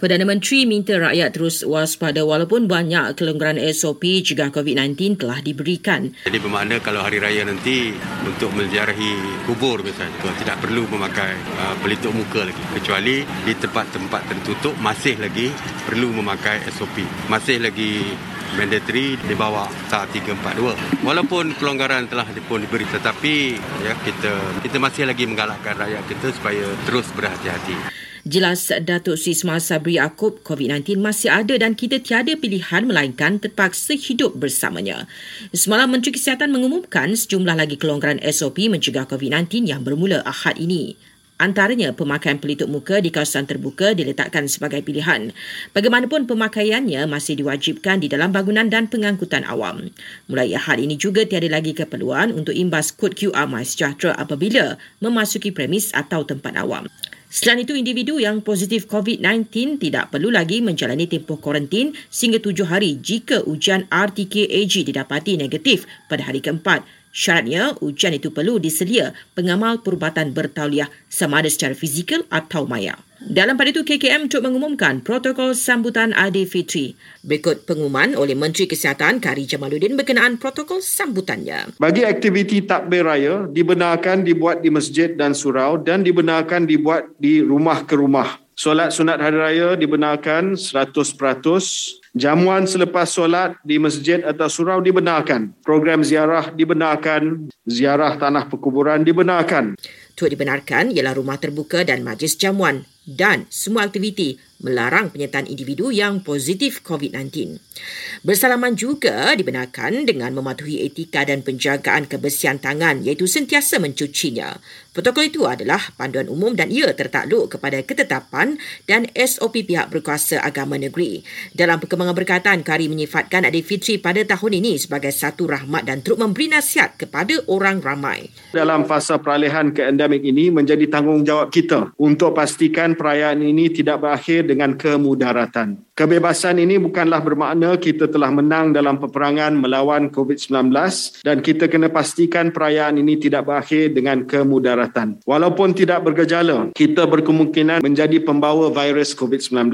Perdana Menteri minta rakyat terus waspada walaupun banyak kelonggaran SOP cegah COVID-19 telah diberikan. Jadi bermakna kalau hari raya nanti untuk menziarahi kubur misalnya tidak perlu memakai uh, pelitup muka lagi kecuali di tempat-tempat tertutup masih lagi perlu memakai SOP. Masih lagi mandatory di bawah SA 342. Walaupun pelonggaran telah pun diberi tetapi ya kita kita masih lagi menggalakkan rakyat kita supaya terus berhati-hati. Jelas Datuk Sri Ismail Sabri Akub, COVID-19 masih ada dan kita tiada pilihan melainkan terpaksa hidup bersamanya. Semalam Menteri Kesihatan mengumumkan sejumlah lagi kelonggaran SOP mencegah COVID-19 yang bermula Ahad ini. Antaranya pemakaian pelitup muka di kawasan terbuka diletakkan sebagai pilihan. Bagaimanapun pemakaiannya masih diwajibkan di dalam bangunan dan pengangkutan awam. Mulai Ahad ini juga tiada lagi keperluan untuk imbas kod QR MySejahtera apabila memasuki premis atau tempat awam. Selain itu, individu yang positif COVID-19 tidak perlu lagi menjalani tempoh kuarantin sehingga tujuh hari jika ujian RTK-AG didapati negatif pada hari keempat. Syaratnya, ujian itu perlu diselia pengamal perubatan bertauliah sama ada secara fizikal atau maya. Dalam pada itu, KKM untuk mengumumkan protokol sambutan Aidilfitri. Berikut pengumuman oleh Menteri Kesihatan Kari Jamaluddin berkenaan protokol sambutannya. Bagi aktiviti takbir raya, dibenarkan dibuat di masjid dan surau dan dibenarkan dibuat di rumah ke rumah. Solat sunat hari raya dibenarkan 100%. Jamuan selepas solat di masjid atau surau dibenarkan. Program ziarah dibenarkan. Ziarah tanah perkuburan dibenarkan. Turut dibenarkan ialah rumah terbuka dan majlis jamuan dan semua aktiviti melarang penyertaan individu yang positif COVID-19. Bersalaman juga dibenarkan dengan mematuhi etika dan penjagaan kebersihan tangan iaitu sentiasa mencucinya. Protokol itu adalah panduan umum dan ia tertakluk kepada ketetapan dan SOP pihak berkuasa agama negeri. Dalam perkembangan berkaitan, Kari menyifatkan Aidilfitri pada tahun ini sebagai satu rahmat dan terus memberi nasihat kepada orang ramai. Dalam fasa peralihan ke endemik ini menjadi tanggungjawab kita untuk pastikan perayaan ini tidak berakhir dengan kemudaratan. Kebebasan ini bukanlah bermakna kita telah menang dalam peperangan melawan COVID-19 dan kita kena pastikan perayaan ini tidak berakhir dengan kemudaratan. Walaupun tidak bergejala, kita berkemungkinan menjadi pembawa virus COVID-19.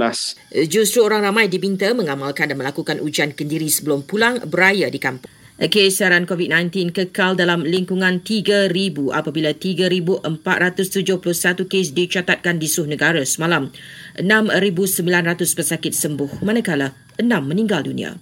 Justru orang ramai diminta mengamalkan dan melakukan ujian kendiri sebelum pulang beraya di kampung. Kesaran COVID-19 kekal dalam lingkungan 3,000 apabila 3,471 kes dicatatkan di seluruh negara semalam. 6,900 pesakit sembuh manakala 6 meninggal dunia.